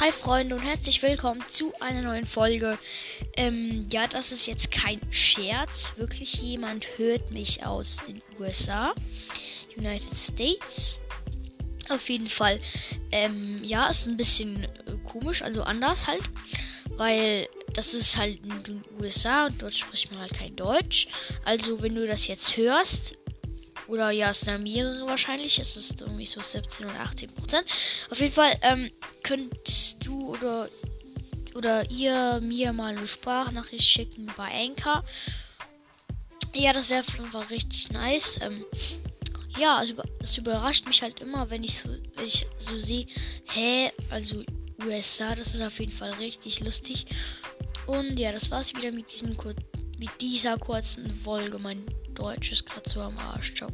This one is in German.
Hi Freunde und herzlich willkommen zu einer neuen Folge. Ähm, ja, das ist jetzt kein Scherz. Wirklich jemand hört mich aus den USA, United States. Auf jeden Fall. Ähm, ja, ist ein bisschen äh, komisch, also anders halt, weil das ist halt in den USA und dort spricht man halt kein Deutsch. Also wenn du das jetzt hörst, oder ja, es sind mehrere wahrscheinlich. Es ist irgendwie so 17 oder 18 Prozent. Auf jeden Fall ähm, könntest du oder, oder ihr mir mal eine Sprachnachricht schicken bei Anchor. Ja, das wäre auf jeden Fall richtig nice. Ähm, ja, also es überrascht mich halt immer, wenn ich so, ich so sehe, hä, also USA, das ist auf jeden Fall richtig lustig. Und ja, das war's wieder mit, diesen, mit dieser kurzen Folge. Mein Deutsch ist gerade so am Arsch. Ciao.